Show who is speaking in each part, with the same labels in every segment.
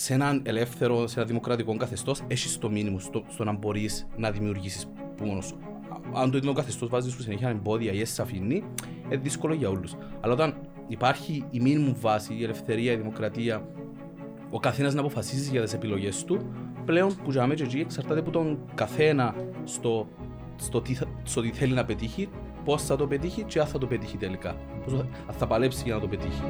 Speaker 1: σε έναν ελεύθερο, σε ένα δημοκρατικό καθεστώς, έχεις το μήνυμο στο, στο να μπορείς να δημιουργήσεις που μόνος σου. Α- Αν το ίδιο καθεστώς βάζεις σου συνέχεια εμπόδια ή σε αφήνει, είναι δύσκολο για όλους. Αλλά όταν υπάρχει η μήνυμου βάση, η ελευθερία, η δημοκρατία, ο καθένας να αποφασίζει για τις επιλογές του, πλέον που για μένα εκεί εξαρτάται από τον καθένα στο, στο, τι, θα- στο τι θέλει να πετύχει, πώς θα το πετύχει και αν θα το πετύχει τελικά. Πώς θα, αν θα παλέψει για να το πετύχει.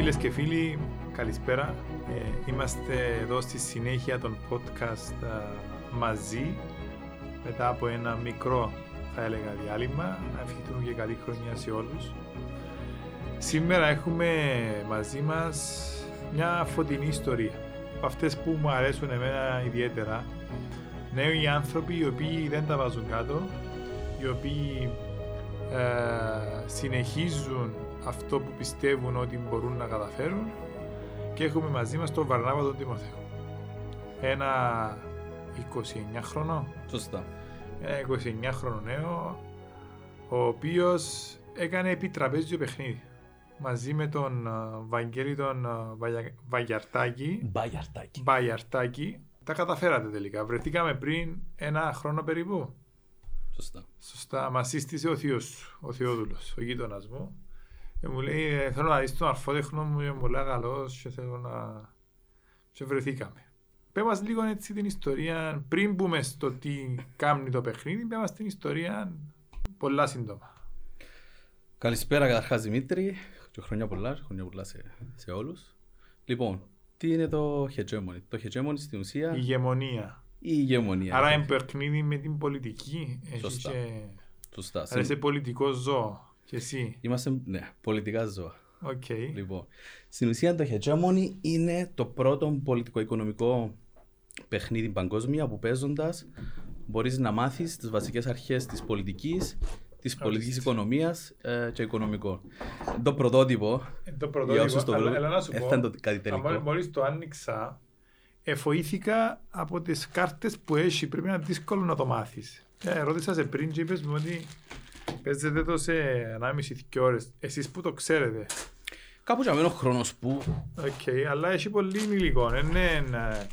Speaker 2: Φίλες και φίλοι, καλησπέρα. Ε, είμαστε εδώ στη συνέχεια των podcast α, μαζί. Μετά από ένα μικρό θα έλεγα διάλειμμα να ευχηθούμε και καλή χρονιά σε όλους. Σήμερα έχουμε μαζί μας μια φωτεινή ιστορία. Από αυτές που μου αρέσουν εμένα ιδιαίτερα. Νέοι άνθρωποι οι οποίοι δεν τα βάζουν κάτω οι οποίοι ε, συνεχίζουν αυτό που πιστεύουν ότι μπορούν να καταφέρουν και έχουμε μαζί μας τον Βαρνάβα τον Τιμοθέο. Ένα 29 χρόνο,
Speaker 1: Σωστά.
Speaker 2: ένα 29 χρόνο νέο, ο οποίος έκανε επιτραπέζιο παιχνίδι μαζί με τον ε, Βαγγέλη τον ε, Βαγια- Βαγιαρτάκη,
Speaker 1: Μπαγιαρτάκι.
Speaker 2: Μπαγιαρτάκη. Τα καταφέρατε τελικά. Βρεθήκαμε πριν ένα χρόνο περίπου.
Speaker 1: Σωστά.
Speaker 2: Σωστά, μας σύστησε ο θείος σου, ο Θεόδουλος, ο γείτονας μου. Και μου λέει: «Ε, Θέλω να δεις τον αρφότεχνο μου, είναι πολύ καλός και θέλω να. Και βρεθήκαμε. Πες μας λίγο έτσι την ιστορία, πριν μπούμε στο τι κάνει το παιχνίδι, πες μας την ιστορία πολλά σύντομα.
Speaker 1: Καλησπέρα καταρχάς Δημήτρη. Και χρόνια πολλά, χρόνια πολλά σε, σε όλους. Λοιπόν, τι είναι το hegemony; Το hegemony στην ουσία
Speaker 2: Ηγεμονία.
Speaker 1: η ηγεμονία.
Speaker 2: Άρα είναι παιχνίδι με την πολιτική. Έχει
Speaker 1: Σωστά.
Speaker 2: και...
Speaker 1: Σωστά.
Speaker 2: Άρα είσαι πολιτικό ζώο. Και εσύ;
Speaker 1: Είμαστε ναι, πολιτικά ζώα.
Speaker 2: Οκ.
Speaker 1: Λοιπόν, στην ουσία το hegemony είναι το πρώτο πολιτικο-οικονομικό παιχνίδι παγκόσμια που παίζοντας μπορείς να μάθεις τις βασικές αρχές της πολιτικής, της πολιτικής οικονομίας ε, και οικονομικών. Το πρωτότυπο.
Speaker 2: Ε, Το
Speaker 1: Για όσους
Speaker 2: πρωτότυπο,
Speaker 1: το
Speaker 2: αλλά,
Speaker 1: βλέπουν,
Speaker 2: αλλά να σου
Speaker 1: ε,
Speaker 2: πω,
Speaker 1: θα είναι το κάτι τελικό.
Speaker 2: αν μόλις το άνοιξα, εφοήθηκα από τις κάρτες που έχει, πρέπει να είναι δύσκολο να το μάθεις. Ε, ρώτησα σε πριν και είπες μου ότι παίζετε το σε 1,5-2 ώρες. Εσείς που το ξέρετε.
Speaker 1: Κάπου για μένα ο χρόνος που.
Speaker 2: Οκ, αλλά έχει πολύ υλικό. Δεν είναι ένα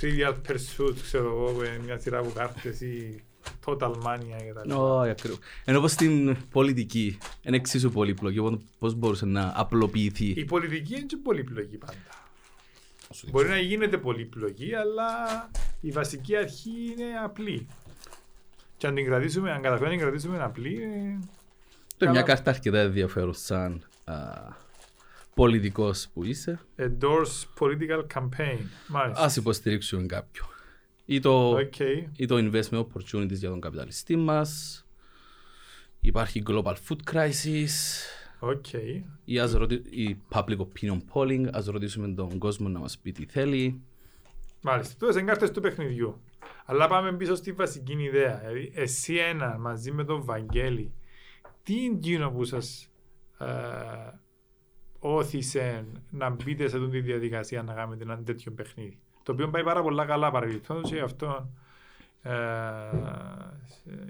Speaker 2: Trivial Pursuit, ξέρω εγώ, που είναι μια σειρά από κάρτες ή Total Mania κτλ.
Speaker 1: Όχι, ακριβώς. Ενώ πω στην πολιτική είναι εξίσου πολύπλοκη, πώς μπορούσε να απλοποιηθεί.
Speaker 2: Η πολιτική είναι και πολύπλοκη πάντα. Μπορεί να γίνεται πολύπλοκη, αλλά η βασική αρχή είναι απλή. Και αν την κρατήσουμε, αν καταφέρουμε να την κρατήσουμε απλή, ε,
Speaker 1: Το μια
Speaker 2: καλά.
Speaker 1: κάρτα αρκετά ενδιαφέρον σαν πολιτικός που είσαι.
Speaker 2: endorse political campaign. Μάλιστα.
Speaker 1: Α υποστηρίξουμε κάποιον. Ή το,
Speaker 2: Οκ.
Speaker 1: ή το investment opportunities για τον καπιταλιστή μας. Υπάρχει global food crisis.
Speaker 2: OK.
Speaker 1: Ή ας ρωτη... η public opinion polling. Ας ρωτήσουμε τον κόσμο να μας πει τι θέλει.
Speaker 2: Μάλιστα. Τώρα είναι κάρτες του παιχνιδιού. Αλλά πάμε πίσω στη βασική ιδέα. Δηλαδή, εσύ ένα μαζί με τον Βαγγέλη, τι είναι εκείνο που σας ε, όθησε να μπείτε σε αυτή τη διαδικασία να κάνετε ένα τέτοιο παιχνίδι; Το οποίο πάει πάρα πολλά καλά παρελθόντως και γι' αυτό ε,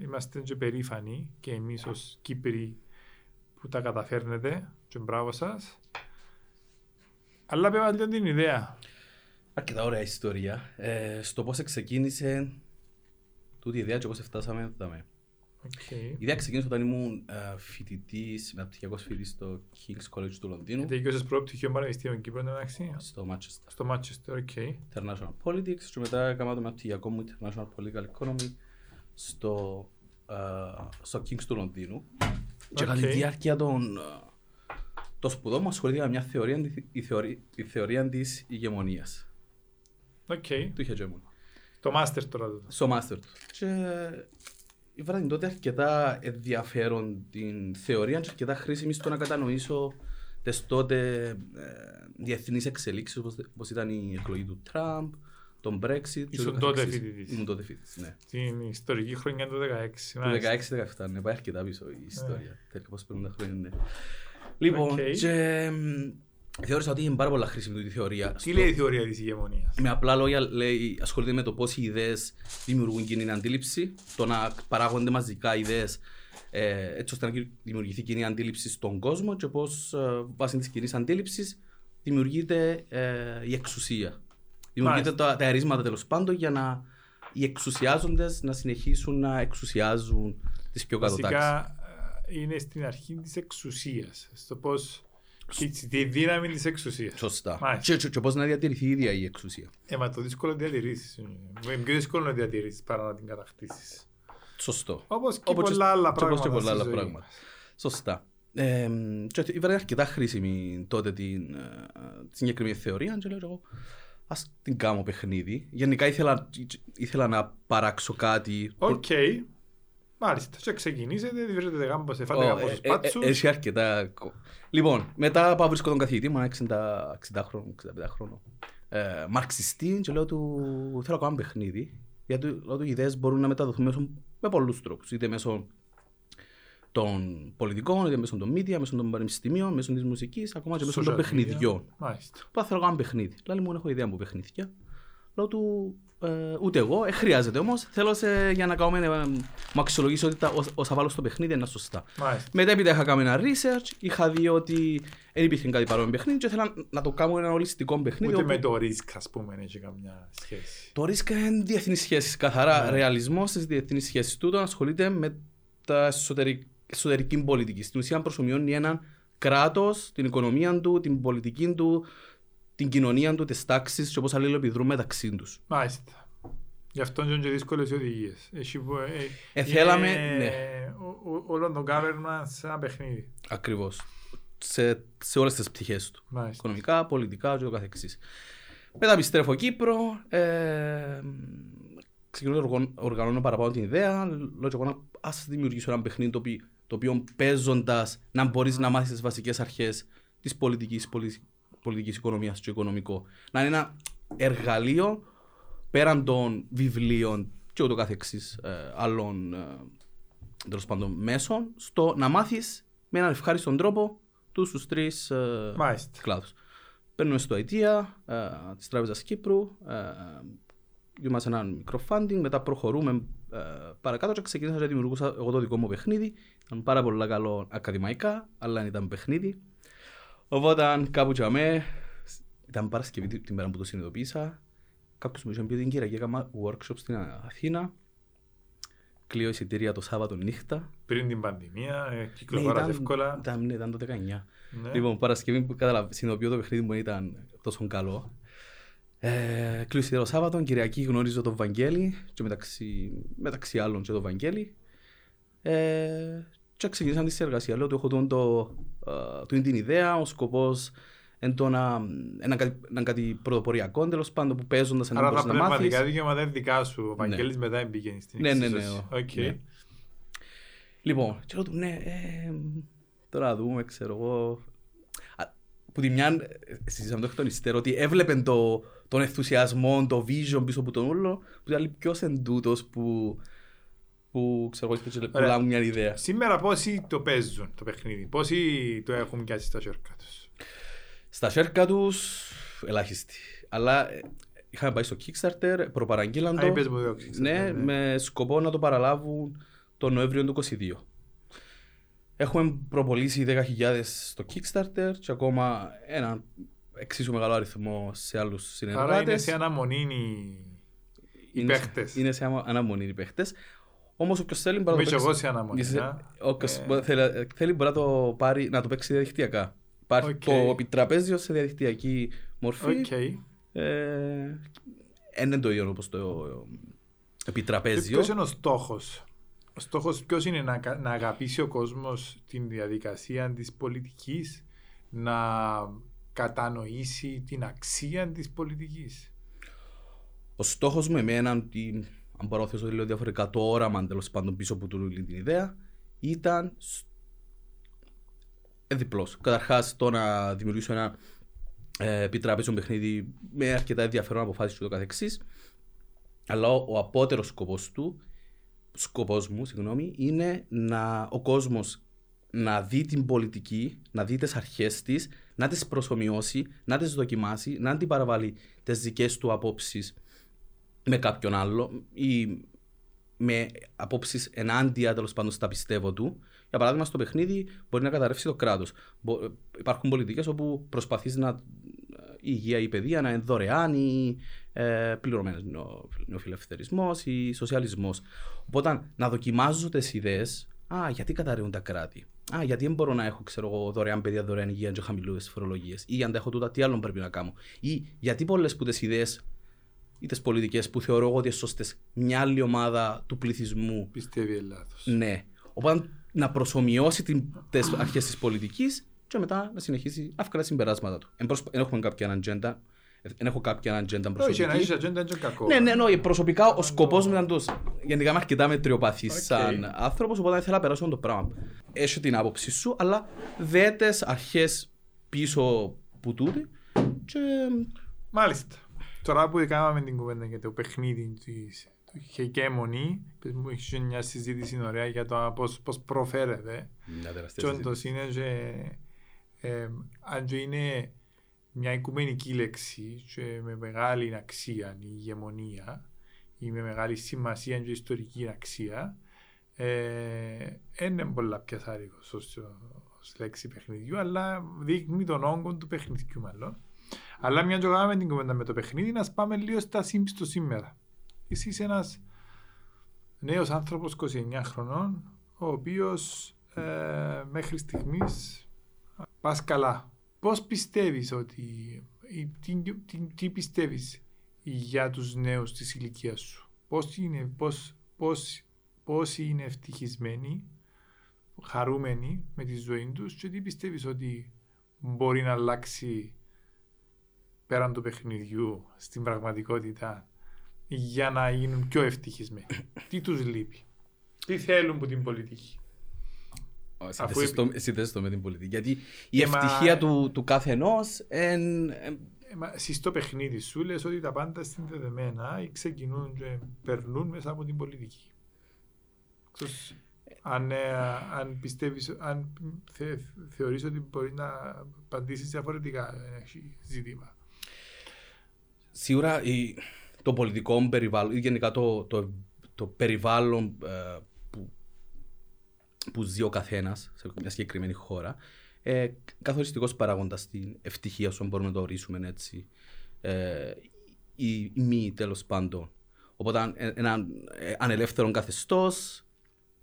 Speaker 2: είμαστε και περήφανοι και εμείς ως Κύπροι που τα καταφέρνετε και μπράβο σας. Αλλά πέρα λίγο την ιδέα.
Speaker 1: Αρκετά ωραία ιστορία. Ε, στο πώς ξεκίνησε τούτη η ιδέα και πώς φτάσαμε εδώ.
Speaker 2: Okay.
Speaker 1: Η ιδέα ξεκίνησε όταν ήμουν ε, φοιτητής, μεταπτυχιακός φοιτητής στο King's College του Λονδίνου,
Speaker 2: Τελειώσες πρώτο πτυχίο Πανεπιστήμιο Κύπρου εντάξει,
Speaker 1: στο Manchester.
Speaker 2: στο Manchester, OK.
Speaker 1: International Politics και μετά έκανα το μεταπτυχιακό μου International Political Economy στο, ε, στο King's του Λονδίνου. Και κατά τη
Speaker 2: Οκ.
Speaker 1: διάρκεια των ε, των σπουδών μου ασχολήθηκα με μια θεωρία, η θεωρία, η θεωρία της ηγεμονίας,
Speaker 2: Οκ.
Speaker 1: του hegemony.
Speaker 2: Το master τώρα τούτο.
Speaker 1: στο master του. Και ήβρα την τότε αρκετά ενδιαφέρον την θεωρία και αρκετά χρήσιμη στο να κατανοήσω τις τότε ε, διεθνείς εξελίξεις όπως, όπως ήταν η εκλογή του Τραμπ, τον Brexit. και
Speaker 2: Ήσουν
Speaker 1: ούτω
Speaker 2: τότε
Speaker 1: καθεξής.
Speaker 2: φοιτητής.
Speaker 1: Ήμουν τότε φοιτητής, ναι.
Speaker 2: Την ιστορική χρονιά του 16.
Speaker 1: Το
Speaker 2: μάλιστα.
Speaker 1: 16-17, ναι, πάει αρκετά πίσω η ιστορία. Τέλεια, πώς περνούν τα χρόνια, ναι. Λοιπόν,
Speaker 2: Οκ.
Speaker 1: και μ, Θεώρησα ότι είναι πάρα πολλά χρήσιμη τη θεωρία.
Speaker 2: Τι λέει η θεωρία της ηγεμονίας;
Speaker 1: Με απλά λόγια λέει, ασχολείται με το πώς οι ιδέες δημιουργούν κοινή αντίληψη, το να παράγονται μαζικά ιδέες ε, έτσι ώστε να δημιουργηθεί κοινή αντίληψη στον κόσμο και πώς ε, βάσει της κοινής αντίληψης δημιουργείται ε, η εξουσία. Δημιουργείται τα, τα ερίσματα τέλος πάντων για να οι εξουσιάζοντες να συνεχίσουν να εξουσιάζουν τις πιο κάτω
Speaker 2: Βασικά ε, είναι στην αρχή της εξουσίας. Στο πώς Τη δύναμη της εξουσίας.
Speaker 1: Σωστά. Και, και, και πώς να διατηρηθεί η ίδια η εξουσία.
Speaker 2: Ε, μα το δύσκολο να διατηρήσεις. Είναι πιο δύσκολο να διατηρήσεις παρά να την κατακτήσεις.
Speaker 1: Σωστό.
Speaker 2: Όπως και, Όπως πολλά άλλα πράγματα.
Speaker 1: και πολλά άλλα πράγματα. Σωστά. Ε, και ήταν αρκετά χρήσιμη τότε την, ε, την συγκεκριμένη θεωρία και λέω εγώ ας την κάνω παιχνίδι. Γενικά ήθελα, ήθελα να παράξω κάτι.
Speaker 2: OK. Okay. Μάλιστα. Και ξεκινήσετε, βρίσκετε γάμπο σε φάτε γάμπο στους πάτσους.
Speaker 1: Έχει αρκετά. Λοιπόν, μετά πάω βρίσκω τον καθηγητή μου, 60, 60 χρόνων, 65 χρόνων. Ε, μαρξιστή και λέω του θέλω να κάνω παιχνίδι. Γιατί λέω του οι ιδέες μπορούν να μεταδοθούν μέσω, με πολλούς τρόπους. Είτε μέσω των πολιτικών, είτε μέσω των media, μέσω των πανεπιστημίων, μέσω της μουσικής, ακόμα και μέσω των παιχνιδιών.
Speaker 2: Μάλιστα.
Speaker 1: Πάω θέλω να κάνω παιχνίδι. Λέει μου έχω ιδέα από παιχνίδια. Λέω του ε, ούτε εγώ, ε, χρειάζεται όμως. Θέλω σε, για να κάνουμε, ε, μου αξιολογήσω ότι τα, όσα βάλω στο παιχνίδι είναι σωστά.
Speaker 2: Μάλιστα.
Speaker 1: Μετά, επειδή είχα κάνει ένα research, είχα δει ότι δεν υπήρχε κάτι παρόμοιο παιχνίδι και ήθελα να το κάνω ένα ολιστικό παιχνίδι.
Speaker 2: Ούτε όπου... με το risk, ας πούμε, έχει καμιά σχέση.
Speaker 1: Το risk είναι διεθνείς σχέσεις. Καθαρά ναι. ρεαλισμός στι διεθνείς σχέσει. Τούτο ασχολείται με τα εσωτερική, εσωτερική πολιτική. Στην ουσία προσωμιώνει έναν κράτος, την οικονομία του, την πολιτική του, την κοινωνία του, τις τάξεις και πώ αλληλεπιδρούν μεταξύ τους.
Speaker 2: Μάλιστα. Γι' αυτό είναι και δύσκολες οι οδηγίε.
Speaker 1: Ε, θέλαμε. Ναι.
Speaker 2: Όλο το government σε ένα παιχνίδι.
Speaker 1: Ακριβώς. Σε, σε όλες τις πτυχές του.
Speaker 2: Μάλιστα.
Speaker 1: Οικονομικά, πολιτικά και το καθεξής. Μετά επιστρέφω Κύπρο. Ε, ξεκινώ να οργανώνω παραπάνω την ιδέα. Λέω και εγώ ας δημιουργήσω ένα παιχνίδι το οποίο, το οποίο παίζοντας να μπορείς να μάθεις τις βασικές αρχές της πολιτικής πολιτικής οικονομίας και οικονομικό. Να είναι ένα εργαλείο πέραν των βιβλίων και ούτω καθεξής ε, άλλων ε, τέλος πάντων μέσων στο να μάθεις με έναν ευχάριστον τρόπο τους τους τρεις ε, κλάδους. Παίρνουμε στο ITEA ε, της Τράπεζας Κύπρου, ε, είμαστε ένα μικρό funding, μετά προχωρούμε ε, παρακάτω και ξεκίνησα να δημιουργούσα εγώ το δικό μου παιχνίδι. Ήταν πάρα πολύ καλό ακαδημαϊκά, αλλά ήταν παιχνίδι. Οπότε κάπου τσαμέ, ήταν Παρασκευή την πέρα που το συνειδητοποίησα. Κάποιος μου είχε πει την Κυριακή έκανα workshop στην Αθήνα. Κλείω εισιτήρια το Σάββατο νύχτα.
Speaker 2: Πριν την πανδημία, ε, κυκλοφοράς ναι, εύκολα.
Speaker 1: Ήταν, ναι, ήταν το 19. Ναι. Λοιπόν, Παρασκευή που κατάλαβα, συνειδητοποιώ το παιχνίδι μου ήταν τόσο καλό. Ε, κλείω εισιτήρια το Σάββατο, Κυριακή γνωρίζω τον Βαγγέλη και μεταξύ, μεταξύ άλλων και τον Βαγγέλη. Ε, και ξεκινήσαμε τη συνεργασία. Λέω ότι έχω τον, το, uh, την ιδέα, ο σκοπός ένα, ένα, ένα κάτι πρωτοποριακό τέλος πάντων που παίζοντας
Speaker 2: ένα Άρα τα πνευματικά δικαιώματα είναι δικά σου. Ο Βαγγέλης ναι. μετά μπήκε στην
Speaker 1: ναι, ναι, ναι,
Speaker 2: okay. ναι.
Speaker 1: Λοιπόν, και λέω του, ναι, ε, τώρα δούμε, ξέρω εγώ. Που τη μια, συζητήσαμε το εκ των υστέρων, ότι έβλεπε το, τον ενθουσιασμό, το vision πίσω από τον όλο, που ήταν ποιος εν τούτος που, που ξέρω εγώ, πουλάμε μια ιδέα.
Speaker 2: Σήμερα πόσοι το παίζουν το παιχνίδι, πόσοι το έχουν πιάσει στα σέρκα τους;
Speaker 1: Στα σέρκα τους, ελάχιστοι. Αλλά ε, είχαμε πάει στο Kickstarter, προπαραγγείλαν το.
Speaker 2: ναι,
Speaker 1: ναι, με σκοπό να το παραλάβουν τον Νοέμβριο του 2022. Έχουμε προπολίσει 10.000 στο Kickstarter και ακόμα ένα εξίσου μεγάλο αριθμό σε άλλους συνεργάτε.
Speaker 2: Άρα είναι σε αναμονή οι παίχτες.
Speaker 1: Είναι σε αναμονή οι παίχτες. Όμως όποιος θέλει
Speaker 2: μπορεί να το παίξει. εγώ σε αναμονή.
Speaker 1: Όποιος ε. θέλει, μπορεί να το, πάρει, να το παίξει διαδικτυακά. Υπάρχει okay. το επιτραπέζιο σε διαδικτυακή μορφή.
Speaker 2: Okay.
Speaker 1: Ε, είναι το ίδιο όπως το επιτραπέζιο.
Speaker 2: Ποιος είναι ο στόχος; Ο στόχος ποιος είναι να, να αγαπήσει ο κόσμος την διαδικασία της πολιτικής, να κατανοήσει την αξία της πολιτικής;
Speaker 1: Ο στόχος με εμένα, την, αν μπορώ να λέω διαφορετικά, το όραμα τέλος πάντων πίσω από την ιδέα, ήταν διπλός. Καταρχάς, το να δημιουργήσω ένα ε, επιτραπέζιο παιχνίδι με αρκετά ενδιαφέρον αποφάσεις του το καθεξής. Αλλά ο, ο απότερος σκοπός του, σκοπός μου, συγγνώμη, είναι να ο κόσμος να δει την πολιτική, να δει τις αρχές της, να τις προσωμιώσει, να τις δοκιμάσει, να αντιπαραβάλει τις δικές του απόψεις με κάποιον άλλο ή με απόψεις ενάντια τέλος πάντων στα πιστεύω του. Για παράδειγμα, στο παιχνίδι μπορεί να καταρρεύσει το κράτος. Υπάρχουν πολιτικές όπου προσπαθείς να η υγεία ή η παιδεία να είναι δωρεάν ή ε, πληρωμένος νεοφιλελευθερισμό ή σοσιαλισμός. Οπότε να δοκιμάζω τις ιδέες, Α, γιατί καταρρεύουν τα κράτη; Α, γιατί δεν μπορώ να έχω ξέρω, εγώ, δωρεάν παιδεία, δωρεάν υγεία και χαμηλούς φορολογίες; Ή αν έχω τούτα, τι άλλο πρέπει να κάνω; Ή γιατί πολλές που τις ιδέες ή τις πολιτικές που θεωρώ εγώ ότι είναι σωστές, μια άλλη ομάδα του πληθυσμού.
Speaker 2: Πιστεύει λάθο.
Speaker 1: Ναι. Οπότε να προσωμιώσει τις αρχές της πολιτικής και μετά να συνεχίσει να βγάλει συμπεράσματα του. Δεν έχουμε κάποια ατζέντα. Δεν έχω κάποια ατζέντα προσωπική.
Speaker 2: Όχι, να έχει ατζέντα είναι κακό.
Speaker 1: Ναι, ναι, ναι, προσωπικά ο σκοπός μου ήταν τόσο. Γενικά είμαι αρκετά μετριοπαθής okay. σαν άνθρωπος, οπότε ήθελα να περάσω το πράγμα. Έχει την άποψη σου, αλλά δέτε αρχές πίσω που τούτη. Και...
Speaker 2: Μάλιστα. Τώρα που κάναμε την κουβέντα για το παιχνίδι της είχε και αιμονή, μου είχε μια συζήτηση ωραία για το πώς, πώς προφέρεται. Και όντως είναι και, ε, αν και είναι μια οικουμενική λέξη και με μεγάλη αξία η ηγεμονία ή με μεγάλη σημασία και ιστορική αξία, ε, είναι πολλά πιασάρικος ως, ως λέξη παιχνιδιού, αλλά δείχνει τον όγκο του παιχνιδιού μάλλον. Αλλά μια και την κουβέντα με το παιχνίδι, να πάμε λίγο στα σύμπιστο σήμερα. Εσύ είσαι ένας νέος άνθρωπος 29 χρονών, ο οποίος ε, μέχρι στιγμής πας καλά. Πώς πιστεύεις ότι. Τι, τι, τι πιστεύεις για τους νέους της ηλικίας σου, Πώς είναι, πώς, πώς, πόσοι είναι ευτυχισμένοι, χαρούμενοι με τη ζωή τους και τι πιστεύεις ότι μπορεί να αλλάξει πέραν του παιχνιδιού στην πραγματικότητα για να γίνουν πιο ευτυχισμένοι. Τι τους λείπει; Τι θέλουν από την πολιτική;
Speaker 1: Εσύ δεν το με την πολιτική. Γιατί η ευτυχία του, του καθενό. Εν...
Speaker 2: Εσύ στο παιχνίδι σου λες ότι τα πάντα συνδεδεμένα ξεκινούν και περνούν μέσα από την πολιτική. Αν, ε, αν πιστεύεις, αν θε, θεωρείς ότι μπορεί να απαντήσεις διαφορετικά, έχει ζήτημα
Speaker 1: σίγουρα η, το πολιτικό περιβάλλον ή γενικά το, το, το περιβάλλον ε, που, που ζει ο καθένας σε μια συγκεκριμένη χώρα ε, καθοριστικός παράγοντας στην ευτυχία σου, αν μπορούμε να το ορίσουμε έτσι. Ε, ή, ή μη τέλος πάντων. Οπότε ένα ε, ανελεύθερο καθεστώς,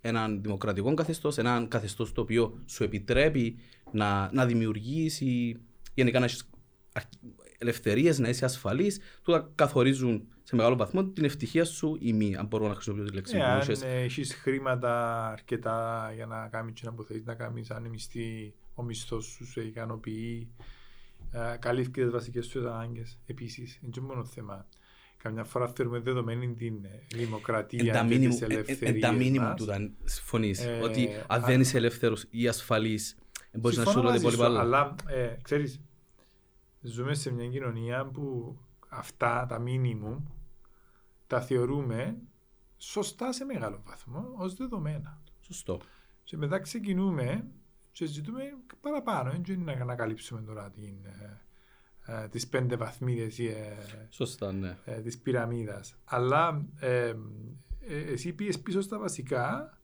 Speaker 1: έναν δημοκρατικό καθεστώς, έναν καθεστώς το οποίο σου επιτρέπει να, να δημιουργήσεις γενικά να έχεις ελευθερίες, να είσαι ασφαλής, τούτα καθορίζουν σε μεγάλο βαθμό την ευτυχία σου ή μη, αν μπορώ να χρησιμοποιήσω τη λέξη.
Speaker 2: Yeah, αν έχεις χρήματα αρκετά για να κάνεις τι που θέλει να κάνεις, αν μισθή, ο μισθός σου σε ικανοποιεί, ε, καλύφθηκε τις βασικές σου ανάγκες. Επίσης, δεν είναι μόνο θέμα. Καμιά φορά θεωρούμε δεδομένη την δημοκρατία και τις ελευθερίε.
Speaker 1: Εν τα μήνυμα του ήταν συμφωνείς. Ε, ότι αν δεν είσαι ελεύθερος ή ασφαλής, μπορείς να σου λέει πολύ
Speaker 2: paljon. Αλλά ε, ξέρεις, ζούμε σε μια κοινωνία που αυτά τα μήνυμου τα θεωρούμε σωστά σε μεγάλο βαθμό ως δεδομένα.
Speaker 1: Σωστό.
Speaker 2: Και μετά ξεκινούμε και ζητούμε παραπάνω. Δεν είναι να ανακαλύψουμε τώρα την, ε, ε, τις πέντε βαθμίδες ε,
Speaker 1: Σωστά, ναι.
Speaker 2: ε, της πυραμίδας. Αλλά ε, ε, εσύ πήγες πίσω στα βασικά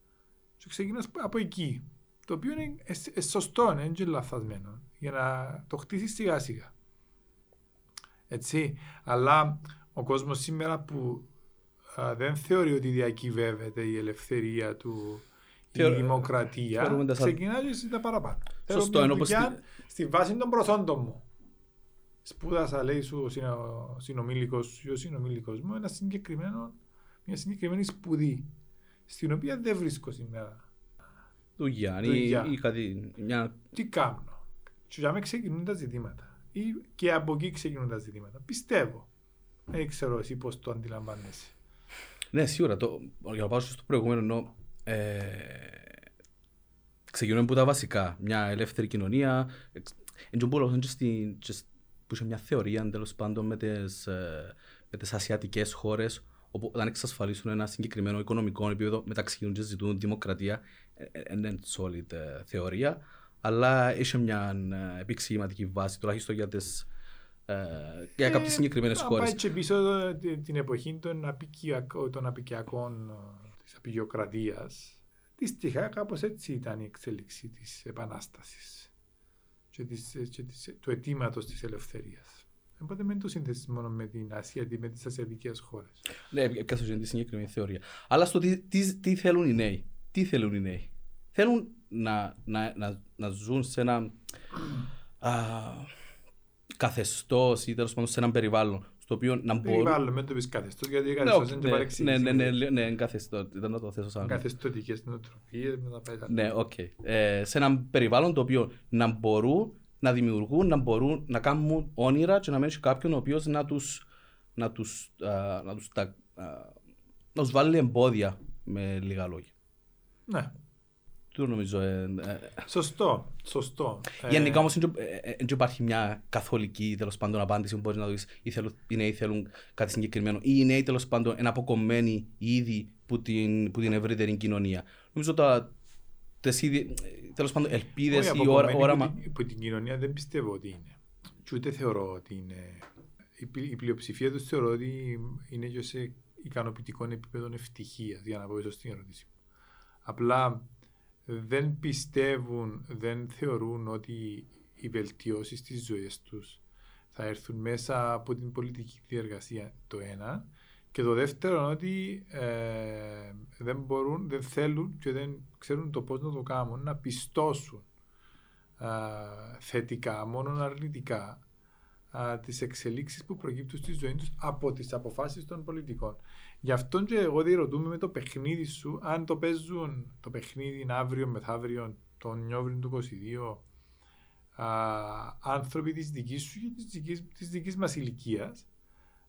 Speaker 2: και ξεκινάς από εκεί. Το οποίο είναι σωστό, είναι και λαθασμένο. Για να το χτίσεις σιγά σιγά. Έτσι. Αλλά ο κόσμος σήμερα που α, δεν θεωρεί ότι διακυβεύεται η ελευθερία του, η δημοκρατία, ξεκινάει και τα παραπάνω.
Speaker 1: Σωστό, ενώ πως...
Speaker 2: Στη βάση των προσόντων μου. Σπούδασα, λέει σου ο συνομήλικος ή ο συνομήλικος μου, ένα συγκεκριμένο, μια συγκεκριμένη σπουδή, στην οποία δεν βρίσκω σήμερα.
Speaker 1: Δουλειά, ή, ή κάτι, μια...
Speaker 2: Τι κάνω; Και για μένα ξεκινούν τα ζητήματα ή και από εκεί ξεκινούν τα ζητήματα. Πιστεύω. Δεν ξέρω εσύ πώς το αντιλαμβάνεσαι.
Speaker 1: Ναι, σίγουρα. Το, για να πάω στο προηγούμενο, ενώ, ε, ξεκινούμε από τα βασικά. Μια ελεύθερη κοινωνία. Έτσι που είχε μια θεωρία τέλος πάντων με τις ε, με τις ασιατικές χώρες όπου όταν εξασφαλίσουν ένα συγκεκριμένο οικονομικό επίπεδο μεταξύ των και ζητούν δημοκρατία, είναι solid ε, θεωρία, αλλά έχει μια ε, επεξηγηματική βάση, τουλάχιστον για τις ε, για κάποιες συγκεκριμένες χώρες.
Speaker 2: Πάει και πίσω την εποχή των, απικιακών, των απικιακών της απεικιοκρατίας. Δυστυχά κάπως έτσι ήταν η εξέλιξη της Επανάστασης και, της, και της, του αιτήματος της ελευθερίας. Οπότε μην το συνθέσει μόνο με την Ασία ή με τις ασιατικές χώρες.
Speaker 1: Ναι, πιάσω τη συγκεκριμένη θεωρία. Αλλά στο τι, τι, τι, θέλουν οι νέοι. Τι θέλουν οι νέοι; Θέλουν να, να, να, να ζουν σε ένα καθεστώς ή τέλος πάντων σε ένα περιβάλλον στο οποίο να μπορούν.
Speaker 2: Περιβάλλον, μην το πεις καθεστώς, γιατί καθεστώς είναι και παρεξήγηση.
Speaker 1: Ναι, ναι, ναι, ναι, καθεστώ. Ήταν να το θέσω σαν.
Speaker 2: Καθεστωτικές νοοτροπίες, μετά πάει τα.
Speaker 1: Ναι, οκ. Ε, σε ένα περιβάλλον το οποίο να μπορούν να δημιουργούν, να μπορούν να κάνουν όνειρα και να μένει κάποιον ο οποίος να τους να τους, α, να τους, τα, α, να τους βάλει εμπόδια με λίγα λόγια.
Speaker 2: Ναι.
Speaker 1: Το νομίζω. Ε,
Speaker 2: ε, σωστό. σωστό.
Speaker 1: Γενικά όμως δεν υπάρχει μια καθολική τέλος πάντων απάντηση που μπορείς να δεις οι νέοι θέλουν κάτι συγκεκριμένο ή οι νέοι τέλος πάντων είναι αποκομμένοι ήδη που την, που την ευρύτερη κοινωνία. Νομίζω τα, τέλος πάντων ελπίδες ή όραμα.
Speaker 2: Που την κοινωνία δεν πιστεύω ότι είναι. Και ούτε θεωρώ ότι είναι. Η πλειοψηφία τους θεωρώ ότι είναι και σε ικανοποιητικό επίπεδο ευτυχίας, για να πω ίσως την ερώτηση. Απλά δεν πιστεύουν, δεν θεωρούν ότι οι βελτιώσεις τη ζωή τους θα έρθουν μέσα από την πολιτική διεργασία το ένα. Και το δεύτερο είναι ότι ε, δεν μπορούν, δεν θέλουν και δεν ξέρουν το πώς να το κάνουν, να πιστώσουν ε, θετικά, μόνο αρνητικά ε, τις εξελίξεις που προκύπτουν στη ζωή τους από τις αποφάσεις των πολιτικών. Γι' αυτό και εγώ διερωτούμε με το παιχνίδι σου, αν το παίζουν το παιχνίδι αύριο μεθαύριο, τον Νιόβριν του 22, άνθρωποι της δικής σου και της δικής, της δικής μας ηλικίας,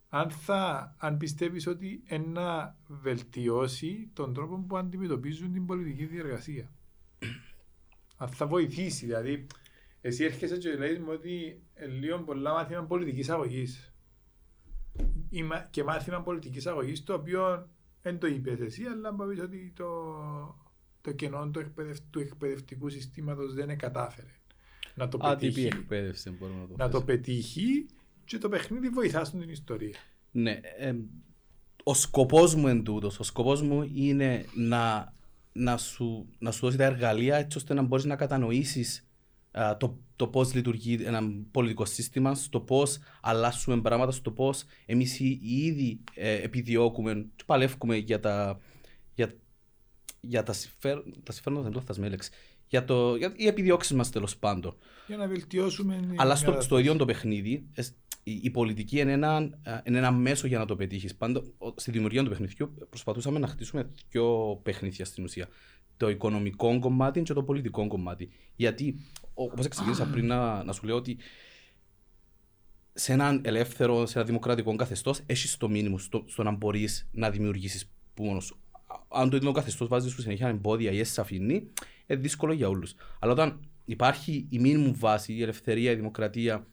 Speaker 2: αν, θα, αν πιστεύεις ότι να βελτιώσει τον τρόπο που αντιμετωπίζουν την πολιτική διεργασία. αν θα βοηθήσει, δηλαδή, εσύ έρχεσαι και λέει μου ότι λίγο πολλά μάθημα πολιτικής αγωγής. Και μάθημα πολιτικής αγωγής, το οποίο δεν το είπες εσύ, αλλά μπορεί ότι το, το κενό του, εκπαιδευ, του εκπαιδευτικού συστήματος δεν κατάφερε να το πετύχει.
Speaker 1: εκπαίδευση μπορούμε να το
Speaker 2: Να το πετύχει και το παιχνίδι βοηθά στην ιστορία.
Speaker 1: Ναι. Ε, ο σκοπός μου εν τούτος, ο σκοπός μου είναι να, να, σου, να σου δώσει τα εργαλεία έτσι ώστε να μπορείς να κατανοήσεις το, το πώς λειτουργεί ένα πολιτικό σύστημα, στο πώς αλλάσουμε πράγματα, στο πώς εμείς ήδη ε, επιδιώκουμε και παλεύουμε για τα, για, για τα, συμφέρ, τα συμφέροντα, δεν το θα για, το, για οι επιδιώξεις μας τέλος πάντων.
Speaker 2: Για να βελτιώσουμε.
Speaker 1: Αλλά στο, στο ίδιο το παιχνίδι, η πολιτική είναι ένα, είναι ένα μέσο για να το πετύχεις. Πάντα στη δημιουργία του παιχνιδιού προσπαθούσαμε να χτίσουμε δύο παιχνίδια στην ουσία. Το οικονομικό κομμάτι και το πολιτικό κομμάτι. Γιατί, όπως εξηγήσα πριν, να, να σου λέω ότι σε έναν ελεύθερο, σε ένα δημοκρατικό καθεστώς, έχεις το μήνυμο στο, στο να μπορείς να δημιουργήσεις μόνος αν το ίδιο καθεστώς βάζεις σου συνέχεια εμπόδια ή σε αφήνει, είναι δύσκολο για όλους. Αλλά όταν υπάρχει η μήνυμου βάση, η ελευθερία, η δημοκρατία,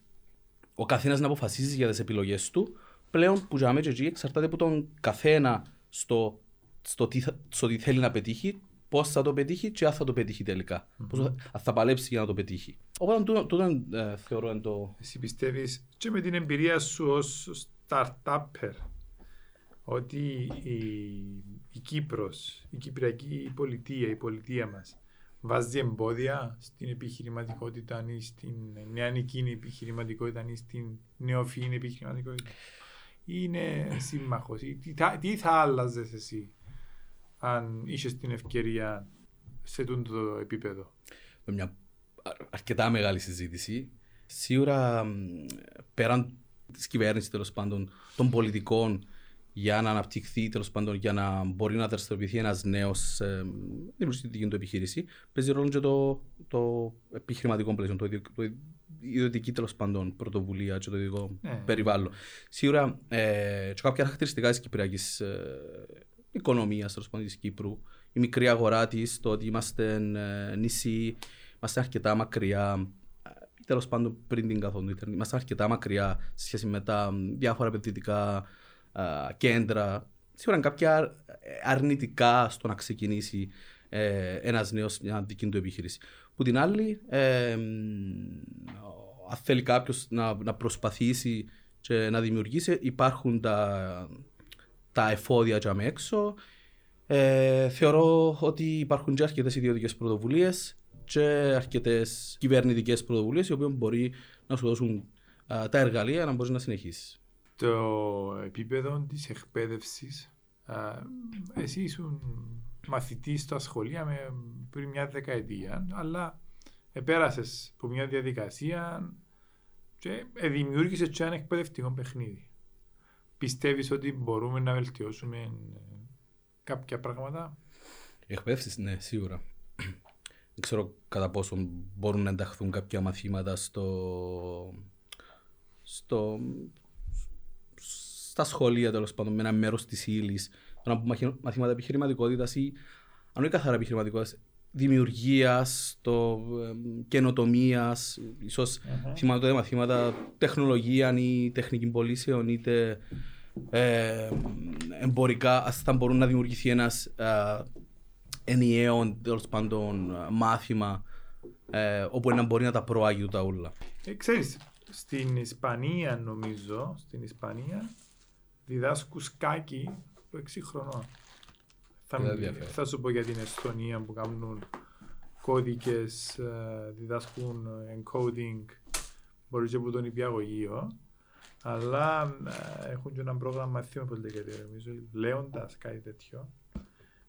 Speaker 1: ο καθένας να αποφασίζει για τις επιλογές του, πλέον που για μένα εξαρτάται από τον καθένα στο, στο, τι, στο τι θέλει να πετύχει, πώς θα το πετύχει και αν θα το πετύχει τελικά. Mm-hmm. Πώς θα, θα παλέψει για να το πετύχει. Οπότε τούτο ε, θεωρώ εν το.
Speaker 2: Εσύ πιστεύεις και με την εμπειρία σου ως startupper ότι η, η Κύπρος, η Κυπριακή πολιτεία, η πολιτεία μας βάζει εμπόδια στην επιχειρηματικότητα ή στην νεανική επιχειρηματικότητα ή στην νεοφυή επιχειρηματικότητα; Είναι σύμμαχος. Τι, τι θα άλλαζες εσύ αν είσαι την ευκαιρία σε αυτό το επίπεδο.
Speaker 1: Με μια αρκετά μεγάλη συζήτηση. Σίγουρα πέραν της κυβέρνησης τέλος πάντων των πολιτικών για να αναπτυχθεί, τέλος πάντων, για να μπορεί να δραστηριοποιηθεί ένας νέος ε, δημιουργική του επιχείρηση, παίζει ρόλο και το, το επιχειρηματικό πλαίσιο, το, το ιδιωτική τέλος πάντων πρωτοβουλία και το ιδιωτικό ναι. περιβάλλον. Σίγουρα, ε, και κάποια χαρακτηριστικά της κυπριακής ε, οικονομίας της Κύπρου, η μικρή αγορά της, το ότι είμαστε ε, νησί, είμαστε αρκετά μακριά ε, τέλος πάντων πριν την καθόλου. Είμαστε αρκετά μακριά σε σχέση με τα διάφορα επενδυτικά κέντρα σίγουρα είναι κάποια αρνητικά στο να ξεκινήσει ε, ένας νέος μια δική του επιχείρηση. Που την άλλη, ε, αν θέλει κάποιος να, να προσπαθήσει και να δημιουργήσει, υπάρχουν τα, τα εφόδια για έξω. Ε, θεωρώ ότι υπάρχουν και αρκετές ιδιωτικές πρωτοβουλίες και αρκετές κυβερνητικές πρωτοβουλίες οι οποίες μπορεί να σου δώσουν α, τα εργαλεία να μπορείς να συνεχίσεις.
Speaker 2: Το επίπεδο της εκπαίδευσης. Εσύ ήσουν μαθητής στα σχολεία με, πριν μια δεκαετία, αλλά επέρασες από μια διαδικασία και δημιούργησες και ένα εκπαιδευτικό παιχνίδι. Πιστεύεις ότι μπορούμε να βελτιώσουμε ε, κάποια πράγματα;
Speaker 1: Εκπαίδευσης, ναι, σίγουρα. Δεν ξέρω κατά πόσο μπορούν να ενταχθούν κάποια μαθήματα στο, στο, στα σχολεία τέλος πάντων με ένα μέρος της ύλης. Να πούμε μαθήματα επιχειρηματικότητας ή αν όχι καθαρά επιχειρηματικότητας, δημιουργίας, καινοτομίας, ίσως mm-hmm. θυμάται μαθήματα τεχνολογία ή τεχνική πωλήσεων, είτε ε, εμπορικά, θα μπορούν να δημιουργηθεί ένας ε, ενιαίο τέλος πάντων μάθημα ε, όπου να μπορεί να τα προάγει τα ούλα.
Speaker 2: Ε, ξέρεις, στην Ισπανία νομίζω, στην Ισπανία διδάσκουν σκάκι από 6 χρονών. Θα, θα σου πω για την Εστονία που κάνουν κώδικες, ε, διδάσκουν encoding, μπορείς και από τον υπηαγωγείο, αλλά ε, έχουν και ένα πρόγραμμα μαθήμα που λέγεται, νομίζω, λέοντας κάτι τέτοιο.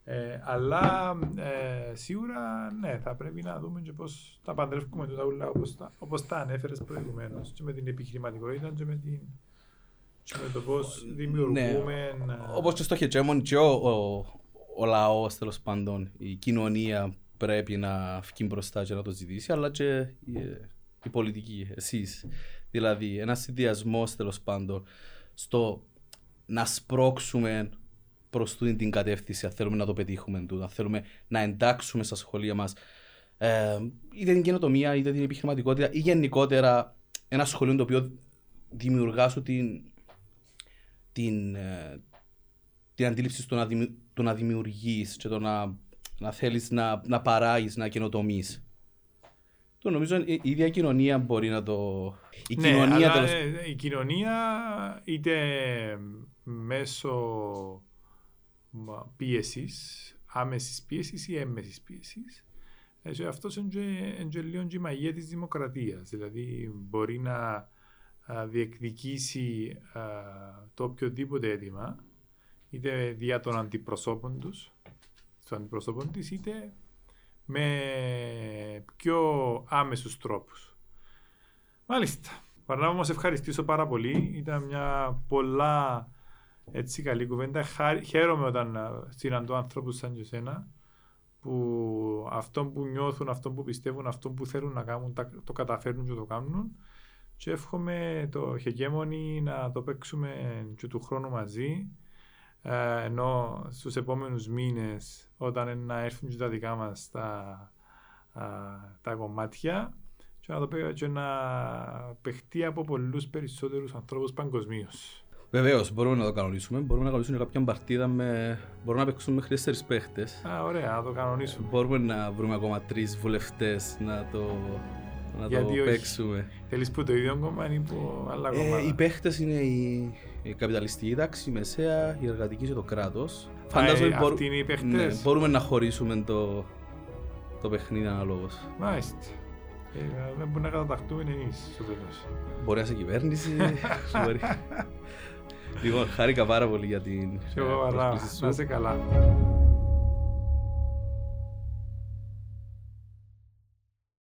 Speaker 2: Ε, αλλά ε, σίγουρα ναι, θα πρέπει να δούμε και πώς τα παντρεύουμε τούτα ούλα όπως τα, όπως τα ανέφερες προηγουμένως και με την επιχειρηματικότητα και με, την, και με το πώς δημιουργούμε. Ναι.
Speaker 1: Όπως και στο Χετζέμον και ο, ο, ο λαός τέλος πάντων, η κοινωνία πρέπει να βγει μπροστά και να το ζητήσει, αλλά και η, η πολιτική, εσείς. Δηλαδή, ένας συνδυασμός τέλος πάντων στο να σπρώξουμε προς την κατεύθυνση, αν θέλουμε να το πετύχουμε, αν θέλουμε να εντάξουμε στα σχολεία μας ε, είτε την καινοτομία, είτε την επιχειρηματικότητα, ή γενικότερα ένα σχολείο το οποίο δημιουργά σου την, την, ε, την αντίληψη στο να, δημιου, το να δημιουργείς και το να, να θέλεις να, να παράγεις, να καινοτομείς. Το νομίζω η ίδια κοινωνία μπορεί να το...
Speaker 2: Η ναι, κοινωνία, αλλά, τέλος... η κοινωνία είτε μέσω πίεσης, άμεσης πίεσης ή έμμεσης πίεσης. Έτσι, αυτός είναι λίγο η μαγεία της δημοκρατίας. Δηλαδή, μπορεί να διεκδικήσει το οποιοδήποτε αίτημα, είτε δια των αντιπροσώπων τους, των αντιπροσώπων της, είτε με πιο άμεσους τρόπους. Μάλιστα. Παρνάμω να σε ευχαριστήσω πάρα πολύ. Ήταν μια πολλά έτσι καλή κουβέντα. Χαίρομαι όταν συναντώ ανθρώπου σαν και εσένα που αυτό που νιώθουν, αυτό που πιστεύουν, αυτό που θέλουν να κάνουν, το καταφέρνουν και το κάνουν. Και εύχομαι το χεγέμονι να το παίξουμε και του χρόνου μαζί. Ε, ενώ στους επόμενους μήνες, όταν να έρθουν και τα δικά μας τα, τα κομμάτια, και να το πει και να παιχτεί από πολλούς περισσότερους ανθρώπους παγκοσμίως.
Speaker 1: Βεβαίως, μπορούμε να το κανονίσουμε. Μπορούμε να κανονίσουμε κάποια μπαρτίδα με. Μπορούμε να παίξουμε μέχρι τέσσερι παίχτες.
Speaker 2: Α, ωραία, να το κανονίσουμε.
Speaker 1: Μπορούμε να βρούμε ακόμα τρεις βουλευτές να το, να Γιατί το παίξουμε.
Speaker 2: Θέλεις που το ίδιο κόμμα ή που άλλα κόμματα.
Speaker 1: Ε, οι παίχτες είναι η, η καπιταλιστική τάξη, η μεσαία, η εργατική και το κράτος.
Speaker 2: Φαντάζομαι ε, μπορούμε, είναι οι παίχτες. Ναι,
Speaker 1: μπορούμε να χωρίσουμε το, το παιχνίδι αναλόγως.
Speaker 2: Μάλιστα. Ε, δεν μπορούμε να καταταχτούμε εμεί στο τέλος.
Speaker 1: Μπορεί να είσαι κυβέρνηση. μπορεί. Λοιπόν, χάρηκα πάρα πολύ για την
Speaker 2: πρόσκληση σου. Να είσαι καλά.